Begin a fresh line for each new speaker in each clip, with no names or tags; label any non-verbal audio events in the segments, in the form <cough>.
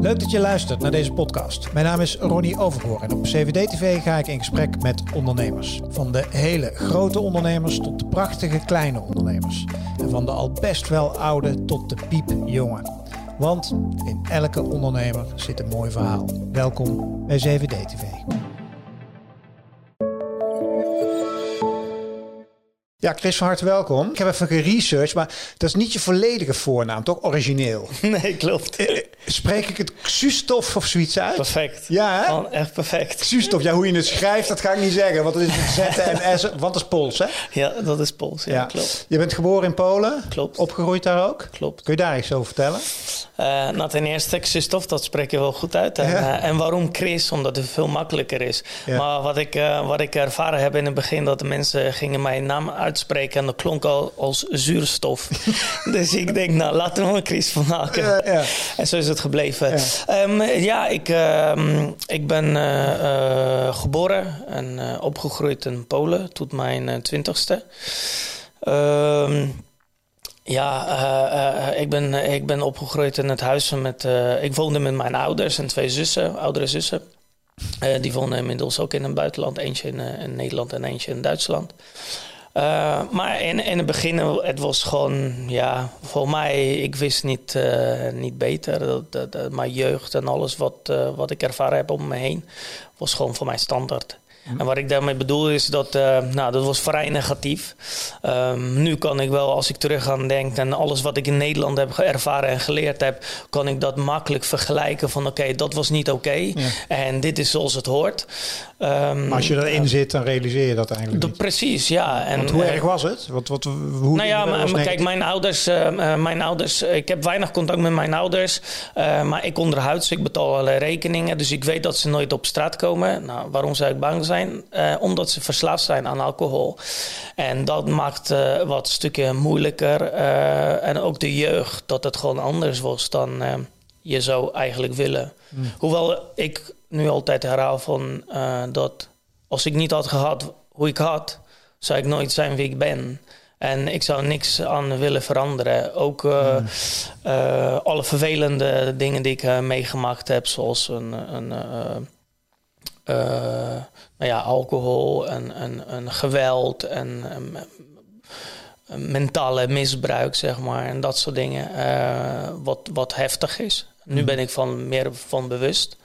Leuk dat je luistert naar deze podcast. Mijn naam is Ronnie Overgoor en op CVD-TV ga ik in gesprek met ondernemers. Van de hele grote ondernemers tot de prachtige kleine ondernemers. En van de al best wel oude tot de piepjonge. Want in elke ondernemer zit een mooi verhaal. Welkom bij CVD-TV. Ja, Chris van harte welkom. Ik heb even geresearched, maar dat is niet je volledige voornaam, toch? Origineel. <laughs>
Nee, klopt.
Eh, Spreek ik het Xustof of zoiets uit?
Perfect.
Ja, hè?
Echt perfect.
Xustof, ja, hoe je het schrijft, dat ga ik niet zeggen. Want het is met Z en S, want het is Pools, hè?
Ja, dat is Pools. Ja, klopt.
Je bent geboren in Polen?
Klopt.
Opgegroeid daar ook?
Klopt.
Kun je daar iets over vertellen?
Uh, nou, ten eerste, Christophe, dat spreek je wel goed uit. En,
Ja.
uh, en waarom Chris? Omdat het veel makkelijker is.
Ja.
Maar wat ik, uh, wat ik ervaren heb in het begin, dat de mensen gingen mijn naam uitspreken en dat klonk al als zuurstof. <laughs> dus ik denk, nou, laten we er een Chris van maken.
Ja, ja.
En zo is het gebleven.
Ja.
Ja, ja ik, ehm, ik ben eh, eh, geboren en eh, opgegroeid in Polen tot mijn twintigste. Ehm, ja, ik, ben, ik ben opgegroeid in het huis met. ik woonde met mijn ouders en twee zussen, oudere zussen. Die woonden inmiddels ook in het buitenland. Eentje in, in Nederland en eentje in Duitsland. Uh, maar in, in het begin, het was gewoon, ja, voor mij, ik wist niet, uh, niet beter. Dat, dat, mijn jeugd en alles wat, uh, wat ik ervaren heb om me heen, was gewoon voor mij standaard. En wat ik daarmee bedoel is dat, uh, nou, dat was vrij negatief. Um, nu kan ik wel, als ik terug aan denk en alles wat ik in Nederland heb ervaren en geleerd heb, kan ik dat makkelijk vergelijken van oké, okay, dat was niet oké okay, ja. en dit is zoals het hoort.
Um, maar als je erin zit, dan realiseer je dat eigenlijk niet.
Precies, ja. En,
Want hoe erg was het? Wat, wat, hoe,
nou ja, maar, maar kijk, mijn ouders, uh, mijn ouders, ik heb weinig contact met mijn ouders, maar ik onderhuids, ik betaal alle rekeningen, dus ik weet dat ze nooit op straat komen. Nou, waarom zou ik bang zijn? Uh, omdat ze verslaafd zijn aan alcohol. En dat maakt uh, wat stukken moeilijker. Uh, en ook de jeugd, dat het gewoon anders was dan je zou eigenlijk willen. Mm. Hoewel ik nu altijd herhaal van dat als ik niet had gehad hoe ik had, zou ik nooit zijn wie ik ben. En ik zou niks aan willen veranderen. Ook uh, mm. uh, alle vervelende dingen die ik uh, meegemaakt heb, zoals een. een nou ja, alcohol en, en, en geweld en, en, mentale misbruik, zeg maar, en dat soort dingen, wat, wat heftig is. Nu ben ik van meer van bewust.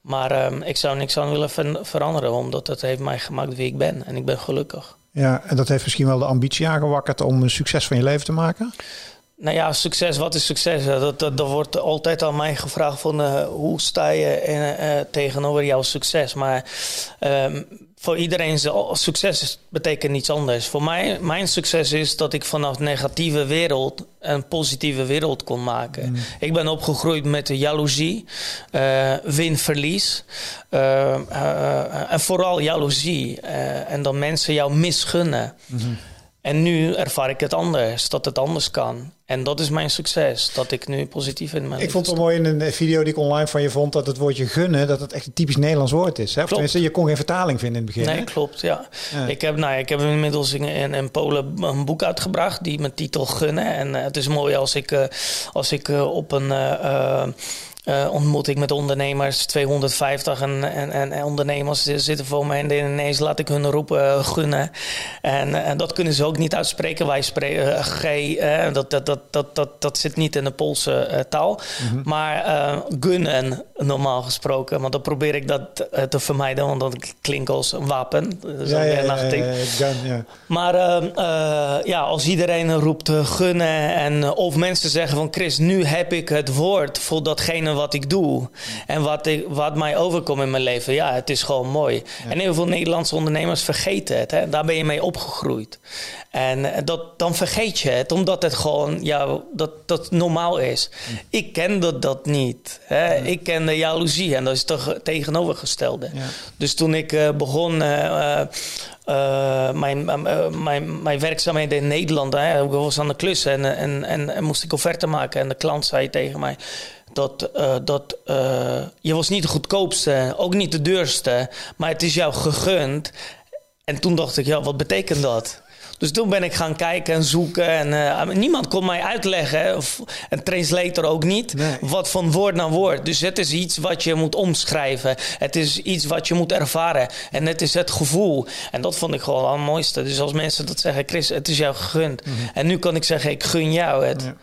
Maar ik zou niks aan willen ver veranderen, omdat het heeft mij gemaakt wie ik ben. En ik ben gelukkig.
Ja, en dat heeft misschien wel de ambitie aangewakkerd om een succes van je leven te maken?
Nou ja, succes, wat is succes? Dat, dat, dat wordt altijd aan mij gevraagd van uh, hoe sta je uh, tegenover jouw succes. Maar um, voor iedereen succes betekent niets anders. Voor mij, mijn succes is dat ik vanaf negatieve wereld een positieve wereld kon maken. Mm. Ik ben opgegroeid met de jaloezie, uh, win-verlies. en vooral jaloezie. en dat mensen jou misgunnen.
Mhm.
Mm -hmm. En nu ervaar ik het anders, dat het anders kan. En dat is mijn succes, dat ik nu positief in mijn
Ik vond het wel mooi in een video die ik online van je vond... dat het woordje gunnen, dat het echt een typisch Nederlands woord is. Hè? Of tenminste, je kon geen vertaling vinden in het begin.
Nee,
hè?
klopt, ja. ja. Ik, heb, nou, ik heb inmiddels in, in, in, Polen een boek uitgebracht... die met titel Gunnen. En uh, het is mooi als ik, uh, als ik uh, op een... Uh, ontmoet ik met ondernemers, 250 en, en, en ondernemers zitten voor me en ineens laat ik hun roepen uh, gunnen. En, en, dat kunnen ze ook niet uitspreken. Wij spreken uh, G, dat, dat, dat, dat, dat, dat zit niet in de Poolse taal.
Mhm.
Mm -hmm. Maar gunnen, normaal gesproken, want dan probeer ik dat te vermijden, want dat klinkt als een wapen. Is
ja,
ja,
ja, ja, gun, ja.
Maar ja, als iedereen roept gunnen en of mensen zeggen van Chris, nu heb ik het woord voor datgene wat ik doe en wat, ik, wat mij overkomt in mijn leven. Ja, het is gewoon mooi. Ja. En heel veel Nederlandse ondernemers vergeten het. Hè? Daar ben je mee opgegroeid. En dat, dan vergeet je het, omdat het gewoon ja, dat, dat normaal is.
Hm.
Ik kende dat niet. Hè? Ja. Ik kende jaloezie en dat is toch tegenovergestelde.
Ja.
Dus toen ik uh, begon... Uh, uh, mijn, uh, mijn, mijn werkzaamheden in Nederland, hè, ik was aan de klus en, en, en, en moest ik offerte maken. En de klant zei tegen mij: dat, uh, dat je was niet de goedkoopste, ook niet de duurste, maar het is jou gegund. En toen dacht ik, ja, wat betekent dat? Dus toen ben ik gaan kijken en zoeken. En eh, niemand kon mij uitleggen, of een translator ook niet, wat van woord naar woord. Dus het is iets wat je moet omschrijven. Het is iets wat je moet ervaren. En het is het gevoel. En dat vond ik gewoon het mooiste. Dus als mensen dat zeggen, Chris, het is jou gegund. Mhm. En nu kan ik zeggen, ik gun jou het. Ja.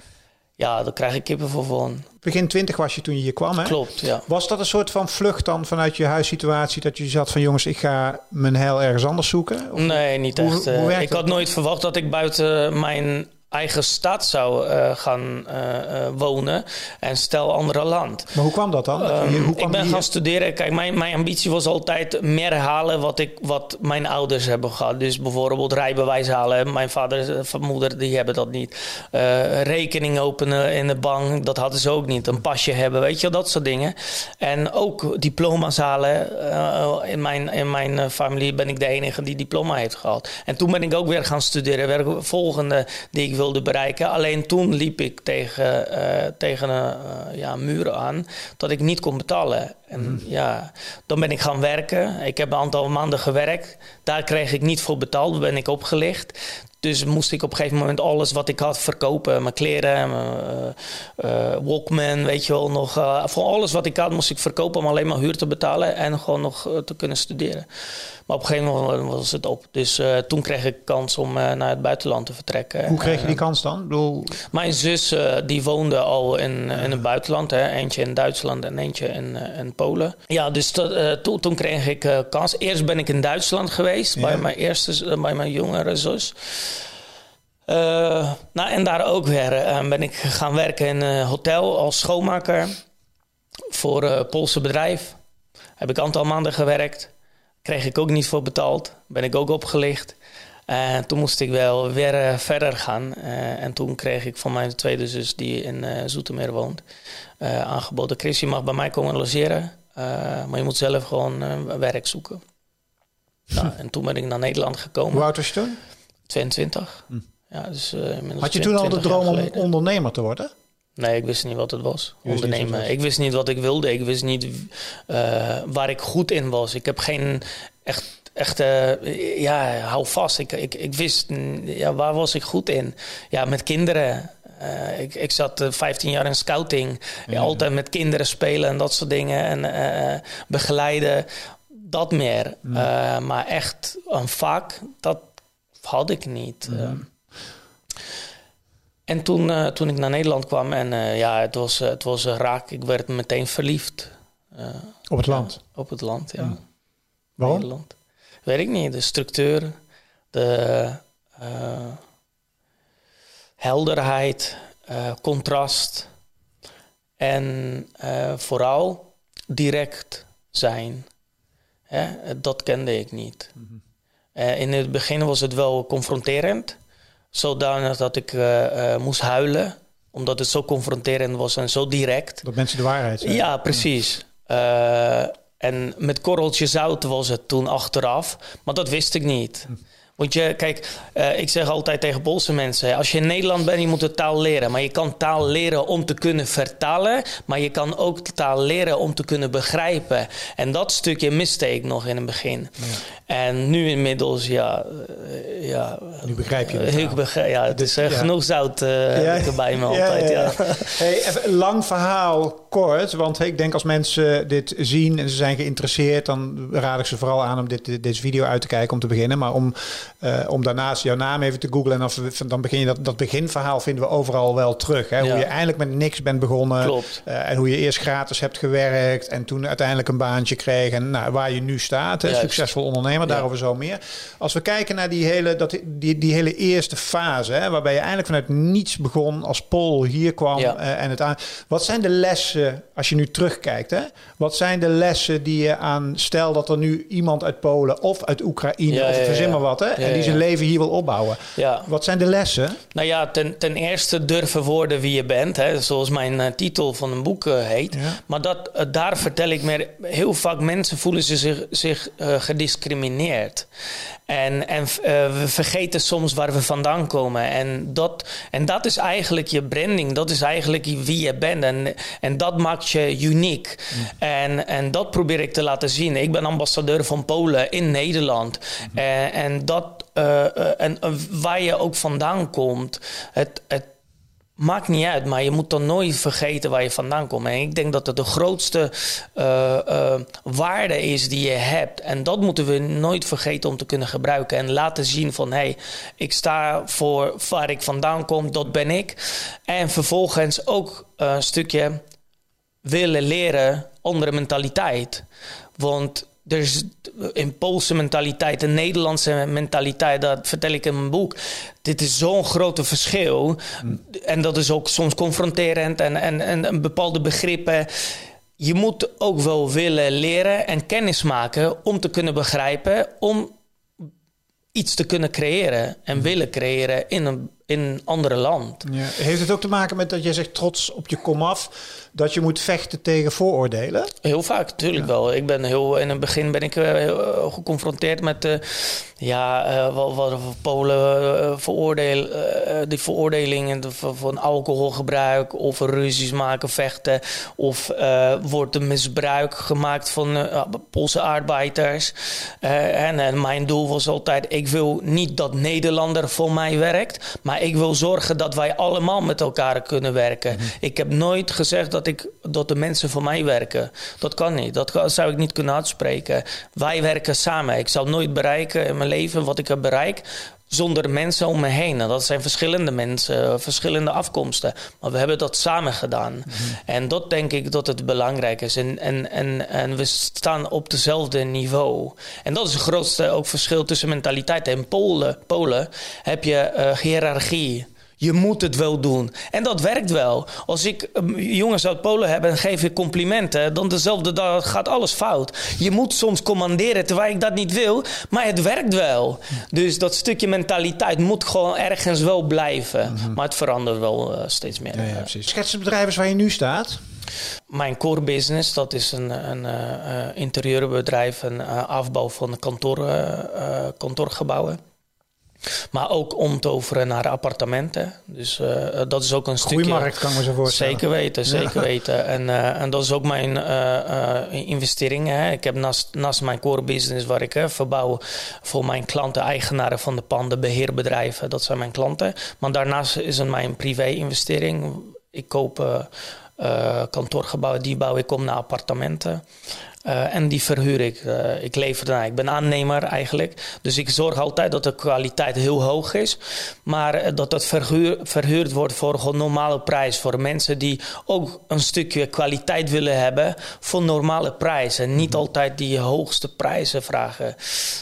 Ja, dan krijg ik kippen voor van.
Begin twintig was je toen je hier kwam, hè?
Klopt, ja.
Was dat een soort van vlucht dan vanuit je huissituatie... dat je zat van jongens, ik ga mijn heil ergens anders zoeken?
Of nee, niet echt. Hoe ik had nooit verwacht dat ik buiten mijn eigen stad zou uh, gaan uh, wonen en stel andere land.
Maar hoe kwam dat dan?
Um,
hoe kwam
ik ben gaan studeren. Kijk, mijn, mijn ambitie was altijd meer halen wat, ik, wat mijn ouders hebben gehad. Dus bijvoorbeeld rijbewijs halen. Mijn vader en moeder die hebben dat niet. Uh, rekening openen in de bank, dat hadden ze ook niet. Een pasje hebben, weet je, dat soort dingen. En ook diploma's halen. in mijn, in mijn familie ben ik de enige die diploma heeft gehad. En toen ben ik ook weer gaan studeren. Volgende die ik wilde bereiken. Alleen toen liep ik tegen, uh, tegen een uh, ja, muur aan dat ik niet kon betalen. En mhm. ja, dan ben ik gaan werken. Ik heb een aantal maanden gewerkt. Daar kreeg ik niet voor betaald, ben ik opgelicht. Dus moest ik op een gegeven moment alles wat ik had verkopen. Mijn kleren, mijn uh, Walkman, weet je wel. Nog, uh, voor alles wat ik had moest ik verkopen om alleen maar huur te betalen. En gewoon nog te kunnen studeren. Maar op een gegeven moment was het op. Dus toen kreeg ik kans om naar het buitenland te vertrekken.
Hoe kreeg je die kans dan? Bedoel...
Mijn zus die woonde al in, in het buitenland. Hè. Eentje in Duitsland en eentje in, in Polen. Ja, dus toen, toen kreeg ik kans. Eerst ben ik in Duitsland geweest. Bij mijn eerste, bij mijn jongere zus. Uh, nou, en daar ook weer uh, ben ik gaan werken in een hotel als schoonmaker voor een Poolse bedrijf. Heb ik een aantal maanden gewerkt. Kreeg ik ook niet voor betaald. Ben ik ook opgelicht. En toen moest ik wel weer uh, verder gaan. en toen kreeg ik van mijn tweede zus, die in Zoetermeer woont, aangeboden: Chris, je mag bij mij komen logeren. maar je moet zelf gewoon werk zoeken. <laughs> Nou, en toen ben ik naar Nederland gekomen.
Hoe oud was je toen?
22. Hm. Ja, dus, uh,
Had je toen al de droom om ondernemer te worden?
Nee, ik wist niet wat het was. Ondernemen. Ik wist niet wat ik wilde. Ik wist niet uh, waar ik goed in was. Ik heb geen echt, echt uh, ja, hou vast. Ik, ik, ik wist, ja, waar was ik goed in? Ja, met kinderen. Uh, ik, ik zat 15 jaar in scouting. Ja. Altijd met kinderen spelen en dat soort dingen. En begeleiden. Dat meer. maar echt een vak, dat had ik niet. En toen, uh, toen ik naar Nederland kwam en uh, ja, het was, het was raak. Ik werd meteen verliefd.
Op het land?
op het land, ja. Mm.
Waarom? Nederland.
Weet ik niet. De structuur, de helderheid, contrast. En vooral direct zijn. Hè? Dat kende ik niet. Mm -hmm. in het begin was het wel confronterend zodanig dat ik uh, moest huilen. Omdat het zo confronterend was en zo direct.
Dat mensen de waarheid
zeggen. Ja, precies. Uh, en met korreltje zout was het toen achteraf. Maar dat wist ik niet. Want je, kijk, uh, ik zeg altijd tegen Poolse mensen: als je in Nederland bent, je moet de taal leren. Maar je kan taal leren om te kunnen vertalen, maar je kan ook taal leren om te kunnen begrijpen. En dat stukje miste ik nog in het begin. Ja. En nu inmiddels, ja. Uh, ja
nu begrijp je het. Uh,
ik begrijp, ja, het is ja. genoeg zout ja. bij me altijd. Ja,
Hey, lang verhaal kort, want ik denk als mensen dit zien en ze zijn geïnteresseerd, dan raad ik ze vooral aan om dit, deze video uit te kijken om te beginnen. Maar om uh, om daarnaast jouw naam even te googlen. En of, dan begin je dat, dat beginverhaal vinden we overal wel terug. Hè? Hoe je eindelijk met niks bent begonnen.
Klopt.
Uh, en hoe je eerst gratis hebt gewerkt. En toen uiteindelijk een baantje kreeg. En nou, waar je nu staat. Hè? Succesvol ondernemer, daarover zo meer. Als we kijken naar die hele, dat, die, die hele eerste fase. Hè? Waarbij je eigenlijk vanuit niets begon. Als Paul hier kwam. Uh, en het aan. Wat zijn de lessen, als je nu terugkijkt. Hè? Wat zijn de lessen die je aan... Stel dat er nu iemand uit Polen of uit Oekraïne. of verzin maar wat. Hè? en die zijn leven hier wil opbouwen. Ja. Wat zijn de lessen?
Nou ja, ten, ten eerste durven worden wie je bent. Hè, zoals mijn uh, titel van een boek uh, heet. Maar dat, uh, daar vertel ik meer. Heel vaak mensen voelen ze zich, zich gediscrimineerd. En, en we vergeten soms waar we vandaan komen. En dat, en dat is eigenlijk je branding. Dat is eigenlijk wie je bent. En, en dat maakt je uniek. Mm. En, en dat probeer ik te laten zien. Ik ben ambassadeur van Polen in Nederland. Mm -hmm. en, en dat en waar je ook vandaan komt, het, het maakt niet uit, maar je moet dan nooit vergeten waar je vandaan komt. En ik denk dat het de grootste waarde is die je hebt. En dat moeten we nooit vergeten om te kunnen gebruiken. En laten zien van, hé, hey, ik sta voor waar ik vandaan kom, dat ben ik. En vervolgens ook een stukje willen leren andere mentaliteit. Want er is een Poolse mentaliteit, een Nederlandse mentaliteit, dat vertel ik in mijn boek. Dit is zo'n grote verschil. En dat is ook soms confronterend en, en, en bepaalde begrippen. Je moet ook wel willen leren en kennis maken om te kunnen begrijpen, om iets te kunnen creëren en willen creëren in een, in een andere land.
Ja. Heeft het ook te maken met dat je zegt trots op je komaf, dat je moet vechten tegen vooroordelen?
Heel vaak, natuurlijk wel. Ik ben heel, in het begin ben ik uh, heel, geconfronteerd met uh, ja, uh, wat, wat Polen veroordeel, die veroordelingen van alcoholgebruik of ruzies maken, vechten. Of wordt er misbruik gemaakt van Poolse arbeiders. En, en mijn doel was altijd, ik wil niet dat Nederlander voor mij werkt, maar ik wil zorgen dat wij allemaal met elkaar kunnen werken. Mhm. Ik heb nooit gezegd dat, ik, dat de mensen voor mij werken. Dat kan niet. Dat zou ik niet kunnen uitspreken. Wij werken samen. Ik zal nooit bereiken in mijn leven wat ik heb bereikt zonder mensen om me heen. dat zijn verschillende mensen, verschillende afkomsten. Maar we hebben dat samen gedaan. Mhm. En dat denk ik dat het belangrijk is. En, en, en, en we staan op dezelfde niveau. En dat is het grootste ook verschil tussen mentaliteiten. In Polen, Polen heb je uh, hiërarchie. Je moet het wel doen. En dat werkt wel. Als ik ehm, jongens uit Polen heb en geef ik complimenten, dan dezelfde dag gaat alles fout. Je moet soms commanderen terwijl ik dat niet wil, maar het werkt wel. Dus dat stukje mentaliteit moet gewoon ergens wel blijven. Mhm. Maar het verandert wel uh, steeds meer.
Ja, ja, precies. Schets het bedrijf waar je nu staat.
Mijn core business, dat is een, een uh, interieurbedrijf, een uh, afbouw van kantoor, kantoorgebouwen. Maar ook omtoveren naar appartementen. Dus uh, dat is ook een stukje...
markt kan me zo voorstellen.
Zeker weten, zeker weten. En, uh, en dat is ook mijn uh, investering. Hè. Ik heb naast, naast mijn core business waar ik verbouw voor mijn klanten, eigenaren van de panden, beheerbedrijven. Dat zijn mijn klanten. Maar daarnaast is het mijn privé-investering. Ik koop kantoorgebouwen, die bouw ik om naar appartementen. Uh, en die verhuur ik. Uh, ik lever daarna. Ik ben aannemer eigenlijk. Dus ik zorg altijd dat de kwaliteit heel hoog is. Maar uh, dat het verhuur, verhuurd wordt voor een normale prijs. Voor mensen die ook een stukje kwaliteit willen hebben voor normale prijzen. Niet mhm. altijd die hoogste prijzen vragen.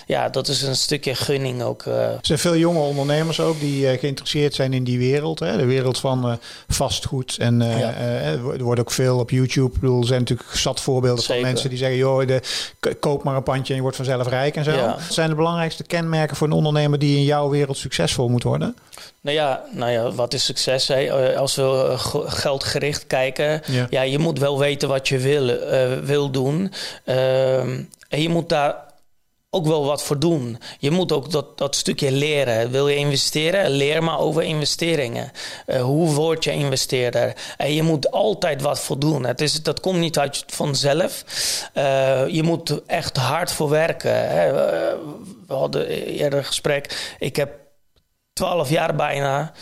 Ja, dat is een stukje gunning ook.
Er zijn veel jonge ondernemers ook die geïnteresseerd zijn in die wereld. Hè? De wereld van vastgoed. En ja. er wordt ook veel op YouTube. Ik bedoel, er zijn natuurlijk zat voorbeelden Zeker. van mensen die zeggen joh, de, koop maar een pandje en je wordt vanzelf rijk en zo. Wat zijn de belangrijkste kenmerken voor een ondernemer die in jouw wereld succesvol moet worden?
Nou ja, nou ja wat is succes? Hè? Eh, als we eh, geldgericht kijken, ja. je moet wel weten wat je wil, uh, wil doen. Uh, en je moet daar ook wel wat voor doen. Je moet ook dat, dat stukje leren. Wil je investeren? Leer maar over investeringen. Uh, hoe word je investeerder? En je moet altijd wat voor doen. Het is, dat komt niet uit vanzelf. Uh, je moet echt hard voor werken. Hè. We hadden eerder een gesprek. Ik heb twaalf jaar bijna.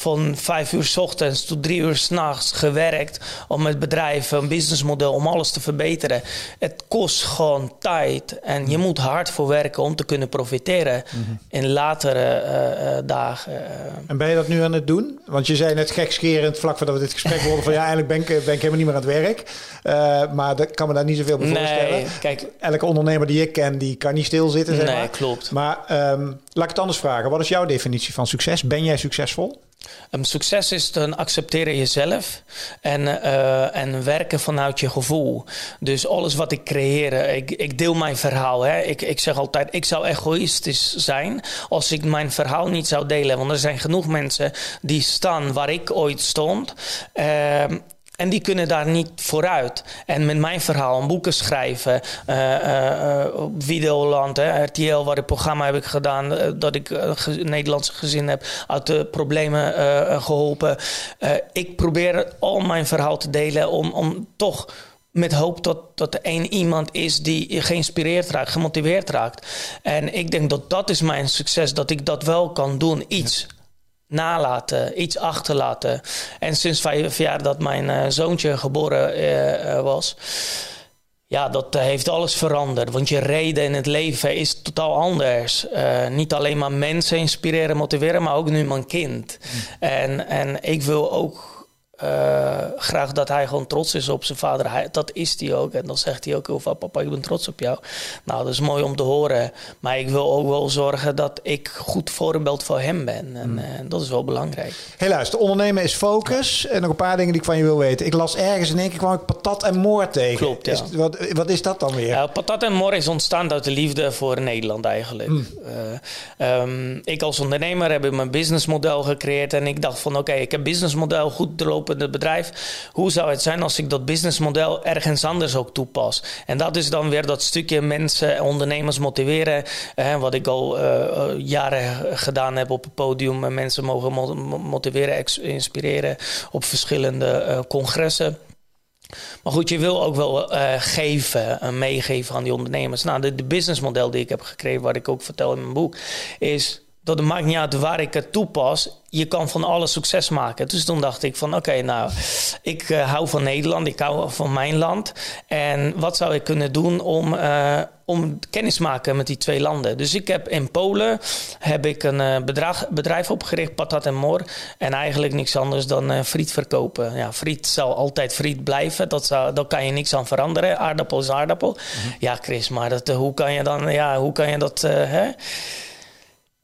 Van vijf uur s ochtends tot drie uur s'nachts gewerkt om het bedrijf, een businessmodel, om alles te verbeteren. Het kost gewoon tijd en je moet hard voor werken om te kunnen profiteren mhm. in latere uh, dagen.
En ben je dat nu aan het doen? Want je zei net gekscherend vlak voordat we dit gesprek hoorden van ja, eigenlijk ben ik, ben ik helemaal niet meer aan het werk. Uh, maar dat kan me daar niet zoveel bij voorstellen. Nee, kijk, Elke ondernemer die ik ken, die kan niet stilzitten. Zeg
nee,
maar.
klopt.
Maar um, laat ik het anders vragen. Wat is jouw definitie van succes? Ben jij succesvol?
Um, succes is dan accepteren jezelf en, uh, en werken vanuit je gevoel. Dus alles wat ik creëer, ik, ik deel mijn verhaal. Hè. Ik, ik zeg altijd, ik zou egoïstisch zijn als ik mijn verhaal niet zou delen. Want er zijn genoeg mensen die staan waar ik ooit stond. Uh, en die kunnen daar niet vooruit. En met mijn verhaal, boeken schrijven, uh, uh, op Videoland, hè, RTL, waar ik programma heb ik gedaan, uh, dat ik een Nederlandse gezin heb uit de problemen geholpen. ik probeer al mijn verhaal te delen om, om toch met hoop dat, dat er één iemand is die geïnspireerd raakt, gemotiveerd raakt. En ik denk dat dat is mijn succes, dat ik dat wel kan doen. Iets nalaten, iets achterlaten. En sinds vijf jaar dat mijn uh, zoontje geboren uh, was, ja, dat heeft alles veranderd. Want je reden in het leven is totaal anders. Niet alleen maar mensen inspireren, motiveren, maar ook nu mijn kind. Mm. En, en ik wil ook uh, graag dat hij gewoon trots is op zijn vader. Hij, dat is hij ook. En dan zegt hij ook heel vaak: Papa, ik ben trots op jou. Nou, dat is mooi om te horen. Maar ik wil ook wel zorgen dat ik goed voorbeeld voor hem ben. En uh, dat is wel belangrijk.
Helaas, de ondernemen is focus. En nog een paar dingen die ik van je wil weten. Ik las ergens in één keer kwam ik patat en moor tegen.
Klopt, ja.
Is, wat, wat is dat dan weer?
Patat en moor is ontstaan uit de liefde voor Nederland eigenlijk. Mm. Uh, um, ik als ondernemer heb mijn businessmodel gecreëerd. En ik dacht van oké, okay, ik heb businessmodel goed te het bedrijf. Hoe zou het zijn als ik dat businessmodel ergens anders ook toepas? En dat is dan weer dat stukje mensen, ondernemers motiveren. wat ik al uh, jaren gedaan heb op het podium. Mensen mogen motiveren, inspireren op verschillende uh, congressen. Maar goed, je wil ook wel geven, uh, meegeven aan die ondernemers. Nou, de businessmodel die ik heb gekregen, wat ik ook vertel in mijn boek, is dat het maakt niet uit waar ik het toepas. Je kan van alles succes maken. Dus toen dacht ik van oké, nou, ik uh, hou van Nederland, ik hou van mijn land. En wat zou ik kunnen doen om, uh, om kennis te maken met die twee landen? Dus ik heb in Polen heb ik een uh, bedrag, bedrijf opgericht, Patat en Mor. En eigenlijk niks anders dan friet verkopen. Ja, friet zal altijd friet blijven. Dat zou, daar kan je niks aan veranderen. Aardappel is aardappel. Mhm. Ja, Chris, maar dat, hoe kan je dan, ja, hoe kan je dat, hè?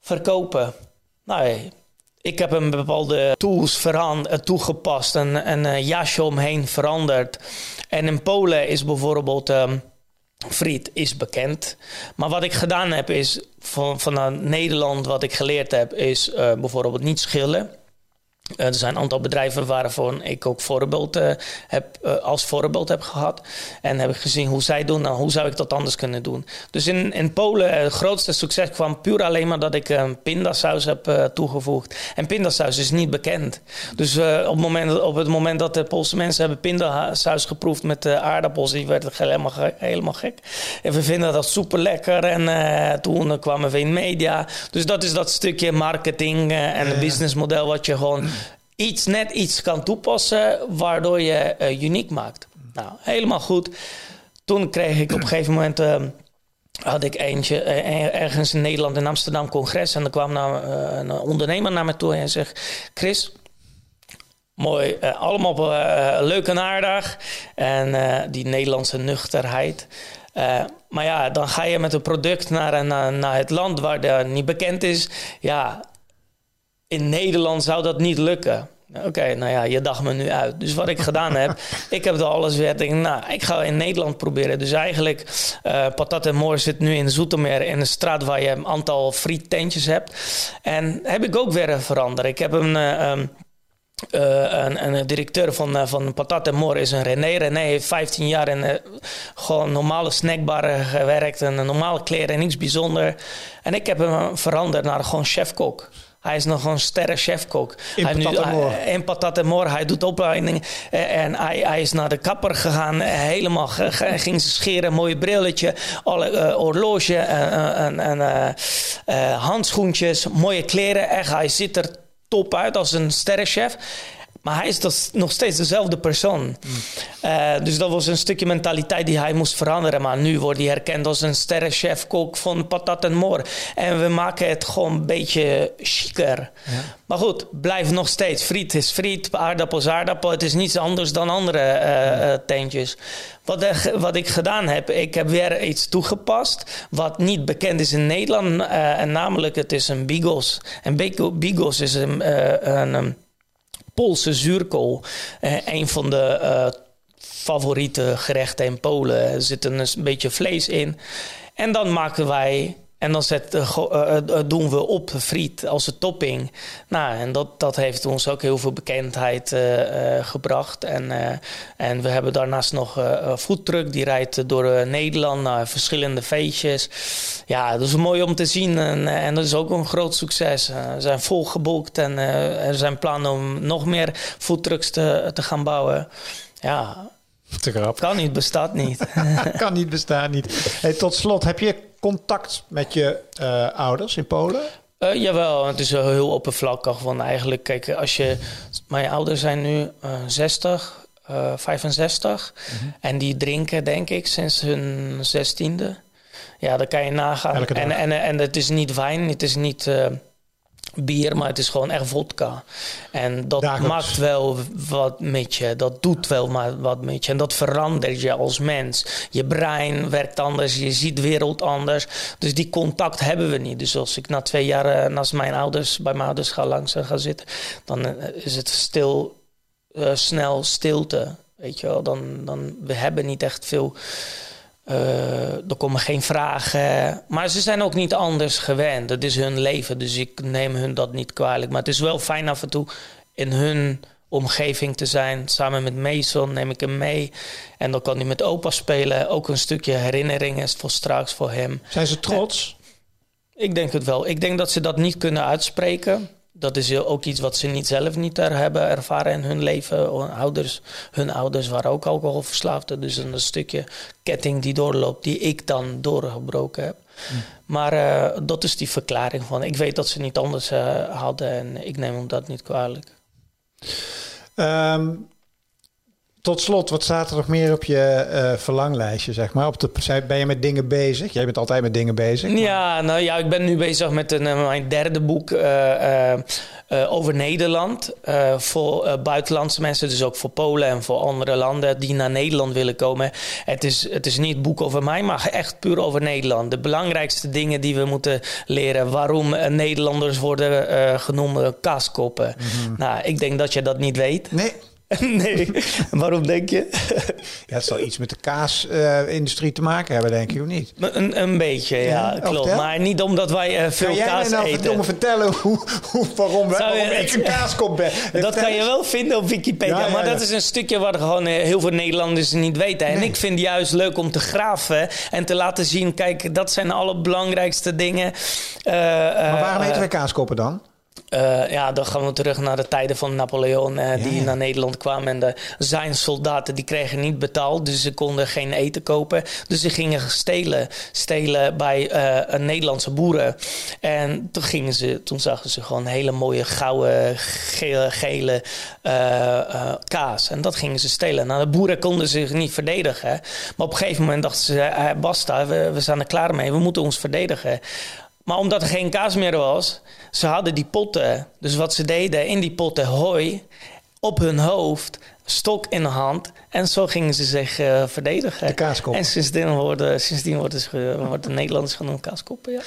Verkopen. Nou, ik heb een bepaalde tools eh, toegepast en een uh, jasje omheen veranderd. En in Polen is bijvoorbeeld um, friet is bekend. Maar wat ik gedaan heb is, van, van Nederland wat ik geleerd heb, is uh, bijvoorbeeld niet schillen. Uh, er zijn een aantal bedrijven waarvan ik ook voorbeeld, uh, heb, uh, als voorbeeld heb gehad. En heb ik gezien hoe zij doen. Nou, hoe zou ik dat anders kunnen doen? Dus in, in Polen, het grootste succes kwam puur alleen maar dat ik een pindasaus heb toegevoegd. En pindasaus is niet bekend. Dus op, het moment, op het moment dat de Poolse mensen hebben pindasaus geproefd met aardappels, die werden helemaal, helemaal gek. En we vinden dat super lekker. En toen kwamen we in media. Dus dat is dat stukje marketing en het businessmodel wat je gewoon iets net iets kan toepassen waardoor je uh, uniek maakt. Nou, helemaal goed. Toen kreeg ik op een gegeven moment. Uh, had ik eentje uh, ergens in Nederland in Amsterdam congres. En er kwam nou, een ondernemer naar me toe en zegt: Chris, mooi, allemaal leuk en aardig. En die Nederlandse nuchterheid. maar ja, dan ga je met een product naar, naar, naar het land waar dat niet bekend is. Ja, in Nederland zou dat niet lukken. Oké, nou ja, je dacht me nu uit. Dus wat ik gedaan heb, <laughs> ik heb er alles weer. Denk, nou, ik ga in Nederland proberen. Dus eigenlijk, uh, Patat en Moor zit nu in Zoetermeer in een straat waar je een aantal friettentjes hebt. En heb ik ook weer veranderd. Ik heb een. Uh, um, uh, een, een, directeur van, uh, van Patat en Moor is een René. René heeft 15 jaar in uh, gewoon normale snackbarren gewerkt. En normale kleren, niks bijzonder. En ik heb hem veranderd naar gewoon chef-kok. Hij is nog een sterre chefkok.
In hij patat en moor.
In patat en. Hij doet opleiding. En hij, hij is naar de kapper gegaan. Helemaal ging ze scheren. Mooi brilletje. Alle uh, horloge. En, en uh, handschoentjes. Mooie kleren. Echt, hij ziet er top uit als een sterrenchef. Maar hij is dus nog steeds dezelfde persoon. Mm. Uh, dus dat was een stukje mentaliteit die hij moest veranderen. Maar nu wordt hij herkend als een sterrenchef-kok van Patat en Moor. En we maken het gewoon een beetje chiquer. Ja. Maar goed, blijf nog steeds. Friet is friet, aardappel is aardappel. Het is niets anders dan andere uh, tentjes. Wat, wat, ik gedaan heb, ik heb weer iets toegepast... wat niet bekend is in Nederland. en namelijk, het is een bigos. En bigos is een... een Poolse zuurkool. Uh, een van de uh, favoriete gerechten in Polen. Er zit een, beetje vlees in. En dan maken wij en dan zet, uh, doen we op friet als een topping. Nou, en dat, dat heeft ons ook heel veel bekendheid uh, gebracht. En, en we hebben daarnaast nog een foodtruck die rijdt door Nederland naar verschillende feestjes. Ja, dat is mooi om te zien. En, en dat is ook een groot succes. we zijn volgeboekt en er zijn plannen om nog meer foodtrucks te, te gaan bouwen. Ja,
Te grap.
Kan niet, bestaat niet. <laughs>
kan niet, bestaat niet. Hey, tot slot, heb je contact met je uh, ouders in Polen?
Uh, jawel, het is wel heel oppervlakkig. Want eigenlijk, kijk, als je... Mijn ouders zijn nu uh, 60, 65. Mm -hmm. En die drinken, denk ik, sinds hun zestiende. Ja, dan kan je nagaan. En, en, en het is niet wijn, het is niet uh, bier, maar het is gewoon echt vodka. En dat Dagelijks. maakt wel wat met je. Dat doet wel maar wat met je. En dat verandert je als mens. Je brein werkt anders, je ziet de wereld anders. Dus die contact hebben we niet. Dus als ik na twee jaar naast mijn ouders, bij mijn ouders ga langs en ga zitten, dan is het stil, uh, snel stilte. Weet je wel, dan, dan we hebben niet echt veel er komen geen vragen. Maar ze zijn ook niet anders gewend. Het is hun leven, dus ik neem hun dat niet kwalijk. Maar het is wel fijn af en toe in hun omgeving te zijn. Samen met Mason neem ik hem mee. En dan kan hij met opa spelen. Ook een stukje herinnering is voor straks voor hem.
Zijn ze trots?
ik denk het wel. Ik denk dat ze dat niet kunnen uitspreken dat is ook iets wat ze niet zelf niet er hebben ervaren in hun leven. Ouders, hun ouders waren ook alcoholverslaafden. Dus een stukje ketting die doorloopt, die ik dan doorgebroken heb. Hm. Maar uh, dat is die verklaring van. Ik weet dat ze niet anders uh, hadden en ik neem hem dat niet kwalijk.
Um, tot slot, wat staat er nog meer op je uh, verlanglijstje, zeg maar? Op de, ben je met dingen bezig? Jij bent altijd met dingen bezig.
Maar... Ja, nou ja, ik ben nu bezig met een, uh, mijn derde boek uh, over Nederland. voor buitenlandse mensen, dus ook voor Polen en voor andere landen die naar Nederland willen komen. Het is, het is niet een boek over mij, maar echt puur over Nederland. De belangrijkste dingen die we moeten leren. Waarom Nederlanders worden genoemd kaaskoppen. Mm Nou, ik denk dat je dat niet weet.
Nee. <laughs>
nee, waarom denk je?
ja, het zal iets met de kaasindustrie uh, te maken hebben, denk ik, of niet?
Een, een beetje, ja, ja klopt. Maar niet omdat wij uh, veel kaas
nou
eten.
Kan vertellen hoe, hoe, waarom, we, waarom ik een <laughs> kaaskop ben?
Dat kan je wel vinden op Wikipedia, ja, ja, maar dat is een stukje wat gewoon uh, heel veel Nederlanders niet weten. En nee. ik vind het juist leuk om te graven en te laten zien, kijk, dat zijn de allerbelangrijkste dingen.
maar waarom eten we kaaskoppen dan?
Uh, ja, dan gaan we terug naar de tijden van Napoleon, uh, die ja, naar Nederland kwam. En de, zijn soldaten die kregen niet betaald, dus ze konden geen eten kopen. Dus ze gingen stelen, stelen bij uh, een Nederlandse boeren. En toen, gingen ze, toen zagen ze gewoon hele mooie gouden, gele, gele kaas. En dat gingen ze stelen. Nou, de boeren konden zich niet verdedigen. Maar op een gegeven moment dachten ze, basta, we, we zijn er klaar mee, we moeten ons verdedigen. Maar omdat er geen kaas meer was, ze hadden die potten. Dus wat ze deden, in die potten hooi op hun hoofd, stok in de hand. En zo gingen ze zich uh, verdedigen.
De kaaskop.
En sindsdien worden, sindsdien worden, ze, worden de Nederlanders genoemd kaaskoppen, ja.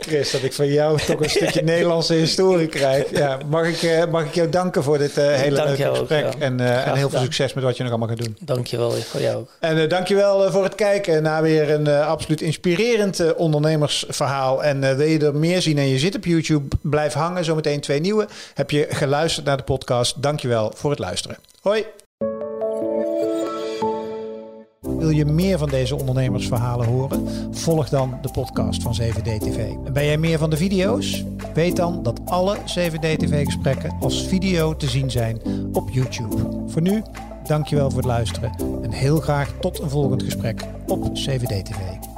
Chris, dat ik van jou toch een stukje Nederlandse historie krijg. Ja, mag, ik, uh, mag ik jou danken voor dit uh, hele dank leuke gesprek. Ook, ja. En, en heel veel succes met wat je nog allemaal gaat doen.
Dank je wel, voor jou ook.
En dank je wel voor het kijken naar weer een absoluut inspirerend ondernemersverhaal. En wil je er meer zien en je zit op YouTube, blijf hangen. Zometeen twee nieuwe. Heb je geluisterd naar de podcast? Dank je wel voor het luisteren. Hoi! Wil je meer van deze ondernemersverhalen horen? Volg dan de podcast van 7D-TV. En ben jij meer van de video's? Weet dan dat alle 7D-TV-gesprekken als video te zien zijn op YouTube. Voor nu, dankjewel voor het luisteren en heel graag tot een volgend gesprek op 7D-TV.